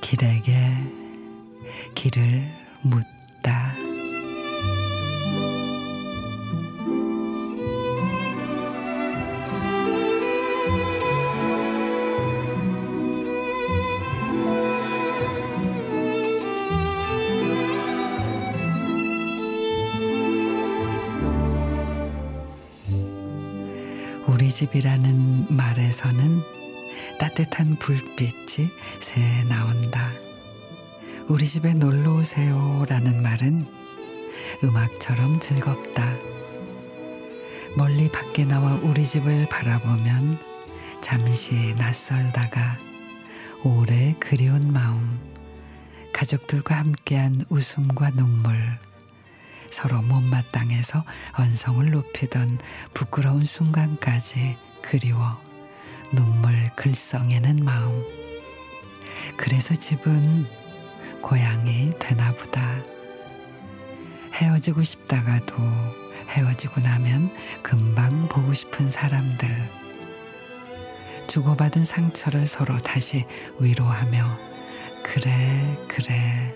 길에게 길을 묻다. 우리 집이라는 말에서는 따뜻한 불빛이 새 나온다. 우리 집에 놀러 오세요 라는 말은 음악처럼 즐겁다. 멀리 밖에 나와 우리 집을 바라보면 잠시 낯설다가 오래 그리운 마음, 가족들과 함께한 웃음과 눈물, 서로 못마땅해서 언성을 높이던 부끄러운 순간까지 그리워 눈물 글썽이는 마음. 그래서 집은 고향이 되나 보다. 헤어지고 싶다가도 헤어지고 나면 금방 보고 싶은 사람들. 주고받은 상처를 서로 다시 위로하며 그래 그래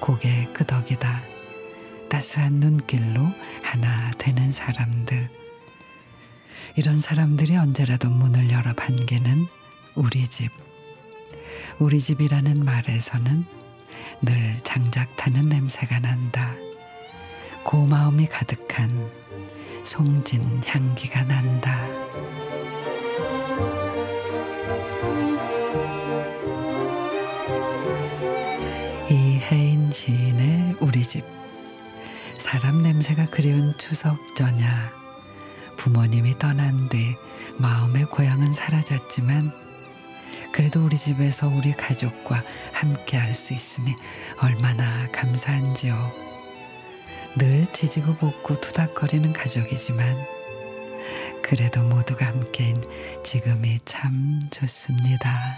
고개 끄덕이다. 따스한 눈길로 하나 되는 사람들. 이런 사람들이 언제라도 문을 열어 반기는 우리 집. 우리 집이라는 말에서는 늘 장작 타는 냄새가 난다. 고마움이 가득한 송진 향기가 난다. 사람 냄새가 그리운 추석 저녁. 부모님이 떠난 뒤 마음의 고향은 사라졌지만 그래도 우리 집에서 우리 가족과 함께 할 수 있음이 얼마나 감사한지요. 늘 지지고 볶고 투닥거리는 가족이지만 그래도 모두가 함께인 지금이 참 좋습니다.